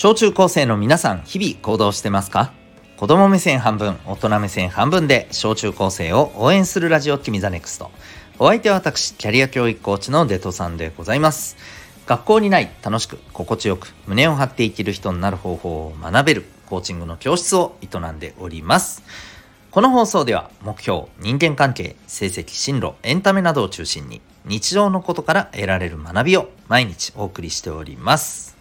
小中高生の皆さん、日々行動してますか？子供目線半分、大人目線半分で小中高生を応援するラジオ君ザネクスト。お相手は私、キャリア教育コーチのデトさんでございます。学校にない楽しく心地よく胸を張って生きる人になる方法を学べるコーチングの教室を営んでおります。この放送では目標、人間関係、成績、進路、エンタメなどを中心に日常のことから得られる学びを毎日お送りしております。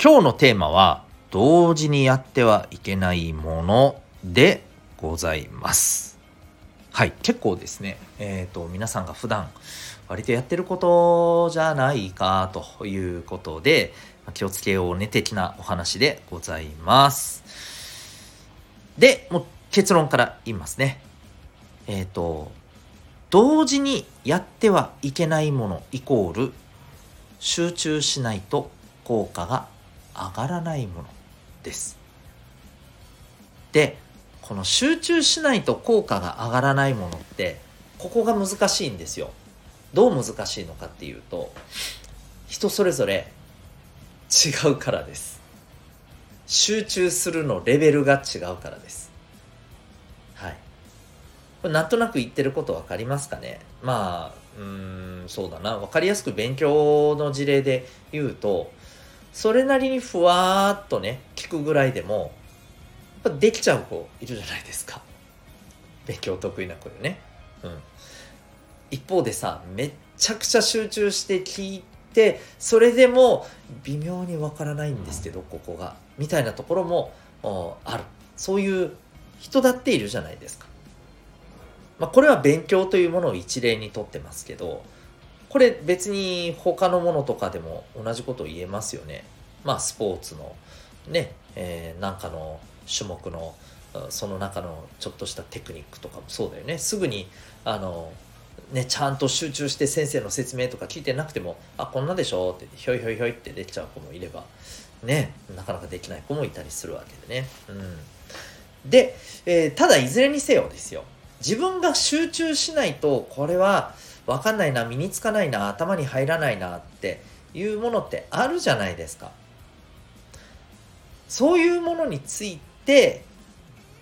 今日のテーマは同時にやってはいけないものでございます。はい、結構ですね、えっ、ー、と、皆さんが普段割とやってることじゃないかということで、気をつけようね的なお話でございます。で、もう結論から言いますね。えっ、ー、と、同時にやってはいけないものイコール集中しないと効果が上がらないものです。でこの集中しないと効果が上がらないものってここが難しいんですよ。どう難しいのかっていうと人それぞれ違うからです。集中するのレベルが違うからです。はい。これなんとなく言ってること分かりますかね？まあ、うん、そうだな。分かりやすく勉強の事例で言うと、それなりにふわーっとね聞くぐらいでもやっぱできちゃう子いるじゃないですか。勉強得意な子よね。うん。一方でさめっちゃくちゃ集中して聞いてそれでも微妙にわからないんですけどここがみたいなところもある。そういう人だっているじゃないですか。まあこれは勉強というものを一例にとってますけどこれ別に他のものとかでも同じこと言えますよね。まあスポーツのね、えー、なんかの種目のその中のちょっとしたテクニックとかもそうだよね。すぐにあのね、ちゃんと集中して先生の説明とか聞いてなくても、あ、こんなでしょって、ひょいひょいひょいってできちゃう子もいれば、ね、なかなかできない子もいたりするわけでね。うん。で、えー、ただいずれにせよですよ。自分が集中しないと、これは、分かんないな身につかないな頭に入らないなっていうものってあるじゃないですか。そういうものについて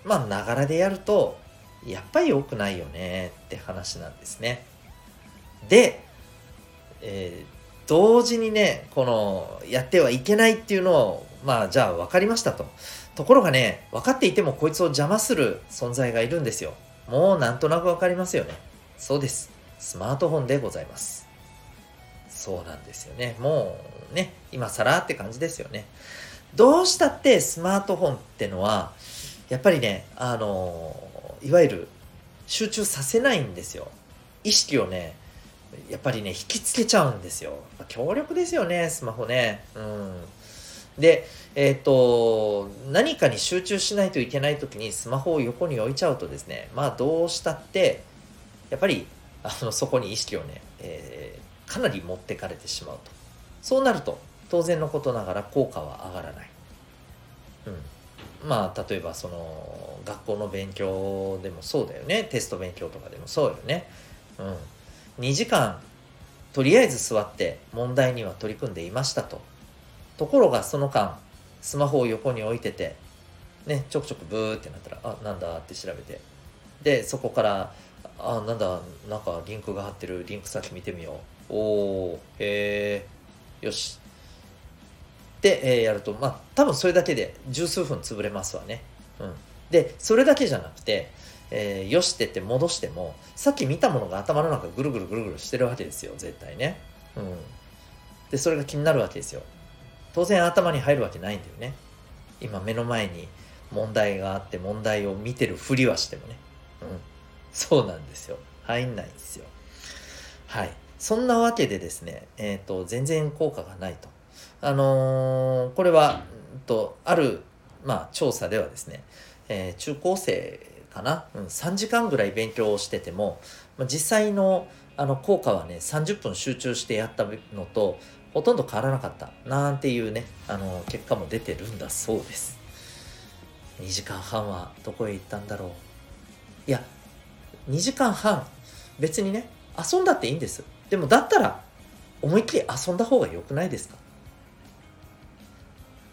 まあながらでやるとやっぱり良くないよねって話なんですね。で、えー、同時にねこのやってはいけないっていうのをまあじゃあ分かりましたと。ところがね分かっていてもこいつを邪魔する存在がいるんですよ。もうなんとなく分かりますよね。そうです。スマートフォンでございます。そうなんですよね。もうね、今更って感じですよね。どうしたってスマートフォンってのは、やっぱりね、あの、いわゆる集中させないんですよ。意識をね、やっぱりね、引きつけちゃうんですよ。強力ですよね、スマホね。うん。で、えっ、ー、と、何かに集中しないといけない時にスマホを横に置いちゃうとですね、まあどうしたって、やっぱりあのそこに意識をね、えー、かなり持ってかれてしまうと。そうなると当然のことながら効果は上がらない、うん、まあ例えばその学校の勉強でもそうだよね。テスト勉強とかでもそうよね、うん、2時間とりあえず座って問題には取り組んでいましたと。ところがその間スマホを横に置いててねちょくちょくブーってなったらあなんだって調べて。でそこからあなんだなんかリンクが貼ってるリンク先見てみよう。おおへえよし。で、えー、やるとまあ多分それだけで十数分潰れますわね。うん。でそれだけじゃなくて、えー、よしってって戻してもさっき見たものが頭の中ぐるぐるぐるぐるしてるわけですよ絶対ね。うん。でそれが気になるわけですよ。当然頭に入るわけないんだよね。今目の前に問題があって問題を見てるふりはしてもね。うんそうなんですよ。入んないんですよ。はい。そんなわけでですね、えっ、ー、と、全然効果がないと。あのー、これは、と、ある、まあ、調査ではですね、えー、中高生かな、うん、3時間ぐらい勉強をしてても、まあ、実際のあの効果はね、30分集中してやったのと、ほとんど変わらなかった、なんていうね、あの結果も出てるんだそうです。2時間半はどこへ行ったんだろう。いや、2時間半。別にね遊んだっていいんです。でもだったら思いっきり遊んだ方が良くないですか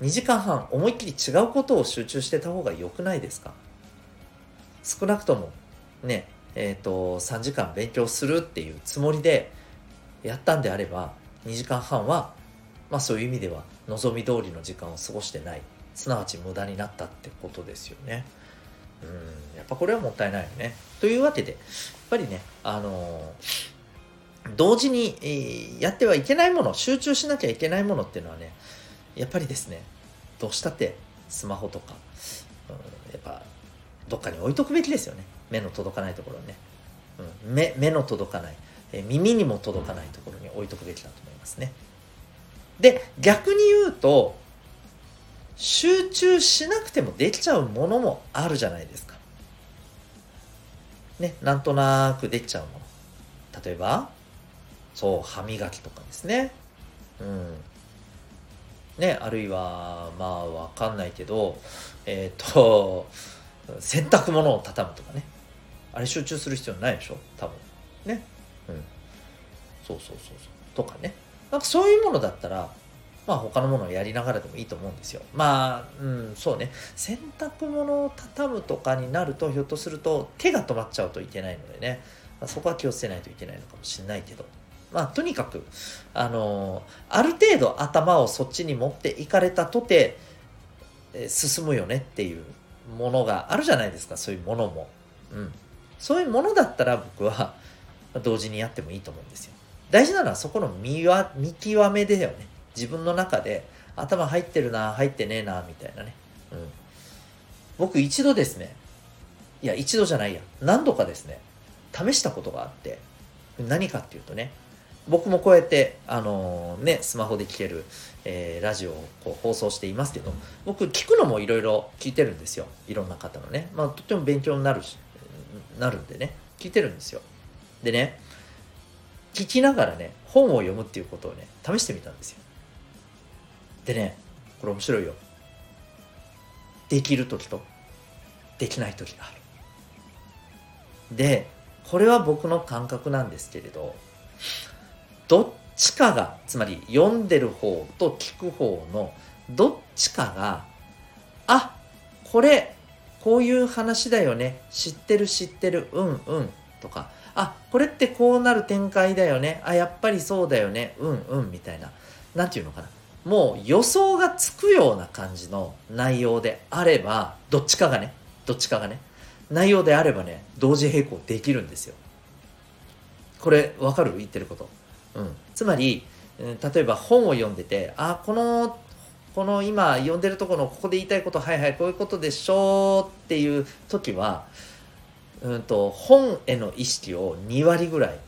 ？2時間半思いっきり違うことを集中してた方が良くないですか？少なくともねえっ、ー、と3時間勉強するっていうつもりでやったんであれば2時間半はまあそういう意味では望み通りの時間を過ごしてない。すなわち無駄になったってことですよね。うん。やっぱこれはもったいないよね。というわけでやっぱりねあの、同時に、えー、やってはいけないもの集中しなきゃいけないものっていうのはねやっぱりですねどうしたってスマホとか、うん、やっぱどっかに置いとくべきですよね。目の届かないところね、うん、目目の届かない、えー、耳にも届かないところに置いとくべきだと思いますね。で逆に言うと集中しなくてもできちゃうものもあるじゃないですか。ねなんとなくできちゃうもの。例えばそう歯磨きとかですね。うん。ね、あるいはまあわかんないけどえっ、と洗濯物を畳むとかね。あれ集中する必要ないでしょ？多分。ね。うん。そうそうそうそう。とかね。なんかそういうものだったらまあ他のものをやりながらでもいいと思うんですよまあうんそうね洗濯物を畳むとかになるとひょっとすると手が止まっちゃうといけないのでね、まあ、そこは気をつけないといけないのかもしれないけどまあ、とにかく、あのある程度頭をそっちに持っていかれたとて、え進むよねっていうものがあるじゃないですか、そういうものも。うん。そういうものだったら僕は、同時にやってもいいと思うんですよ。大事なのはそこの見見極めだよね。自分の中で、頭入ってるな、入ってねえな、みたいなね。うん。僕一度ですね、いや、一度じゃないや、何度かですね、試したことがあって、何かっていうとね、僕もこうやって、あのー、ね、スマホで聴ける、えー、ラジオをこう放送していますけど、僕聞くのもいろいろ聞いてるんですよ。いろんな方のね。まあ、とっても勉強になるし、なるんでね、聞いてるんですよ。でね、聞きながらね、本を読むっていうことをね、試してみたんですよ。でね、これ面白いよ。できる時と、できない時がある。で、これは僕の感覚なんですけれど、どっちかがつまり読んでる方と聞く方のどっちかがあこれこういう話だよね。知ってる知ってるうんうんとかあこれってこうなる展開だよね。あやっぱりそうだよね。うんうんみたいな。何て言うのかな。もう予想がつくような感じの内容であればどっちかがねどっちかがね内容であればね同時並行できるんですよ。これわかる？言ってること。うん、つまり、例えば本を読んでてあこのこの今読んでるところのここで言いたいことはいはいこういうことでしょうっていう時は、うんと、本への意識を2割ぐらい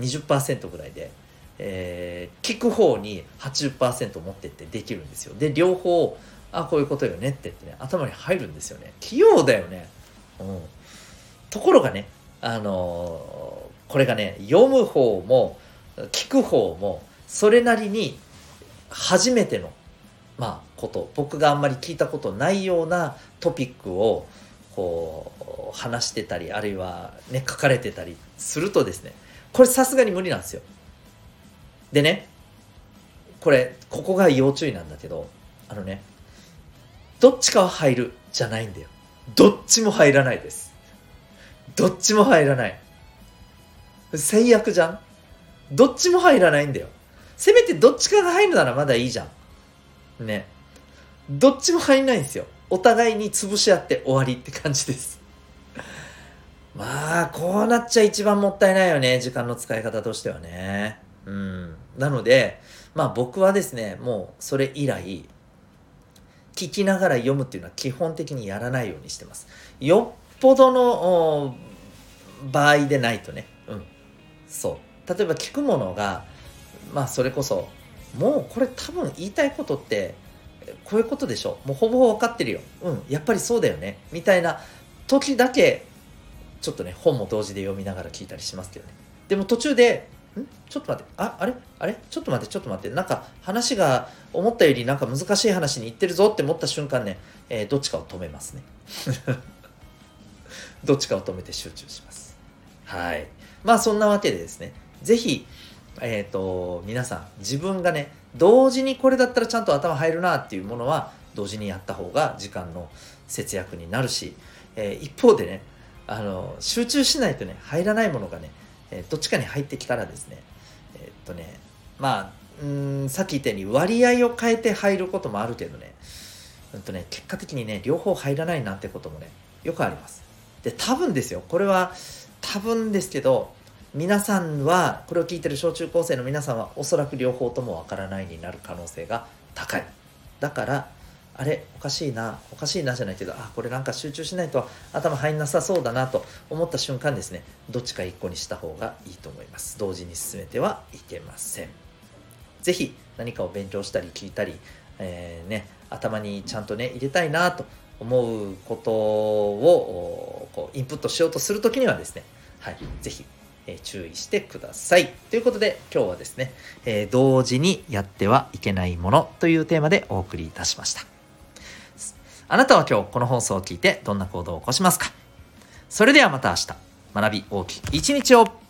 20%ぐらいで、えー、聞く方に80%持ってってできるんですよ。で両方あこういうことよねって言ってね頭に入るんですよね。器用だよね、うん、ところがねあのー、これがね読む方も聞く方もそれなりに初めてのまあこと。僕があんまり聞いたことないようなトピックをこう話してたりあるいはね書かれてたりするとですねこれさすがに無理なんですよ。でねこれここが要注意なんだけどあのねどっちかは入るじゃないんだよ。どっちも入らないです。どっちも入らない。最悪じゃんどっちも入らないんだよ。せめてどっちかが入るならまだいいじゃん。ね。どっちも入んないんですよ。お互いに潰し合って終わりって感じです。まあ、こうなっちゃ一番もったいないよね。時間の使い方としてはね。なので、まあ僕はですね、もうそれ以来、聞きながら読むっていうのは基本的にやらないようにしてます。よっぽどの場合でないとね。うん。そう。例えば聞くものがまあそれこそもうこれ多分言いたいことってこういうことでしょもうほぼほぼ分かってるようんやっぱりそうだよねみたいな時だけちょっとね本も同時で読みながら聞いたりしますけどねでも途中でちょっと待って。ああれ？あれ？ちょっと待って。ちょっと待って。なんか話が思ったよりなんか難しい話にいってるぞって思った瞬間ね、えー、どっちかを止めますね。どっちかを止めて集中します。はい。まあそんなわけでですね。ぜひ、えっ、ー、と、皆さん、自分がね、同時にこれだったらちゃんと頭入るなっていうものは同時にやった方が時間の節約になるし、えー、一方でねあの集中しないとね入らないものがね、えー、どっちかに入ってきたらですねえー、っとねまあうんさっき言ったように割合を変えて入ることもあるけどねうんとね結果的にね両方入らないなんてこともねよくあります。で多分ですよ。これは多分ですけど皆さんはこれを聞いてる小中高生の皆さんはおそらく両方ともわからないになる可能性が高い。だからあれおかしいなおかしいなじゃないけどあこれなんか集中しないと頭入んなさそうだなと思った瞬間ですねどっちか一個にした方がいいと思います同時に進めてはいけません是非何かを勉強したり聞いたり、えー、ね、頭にちゃんとね入れたいなと思うことをこうインプットしようとする時にはですねはい是非え注意してください。ということで今日はですね、えー、同時にやってはいけないものというテーマでお送りいたしました。あなたは今日この放送を聞いてどんな行動を起こしますか？それではまた明日、学び大きい一日を。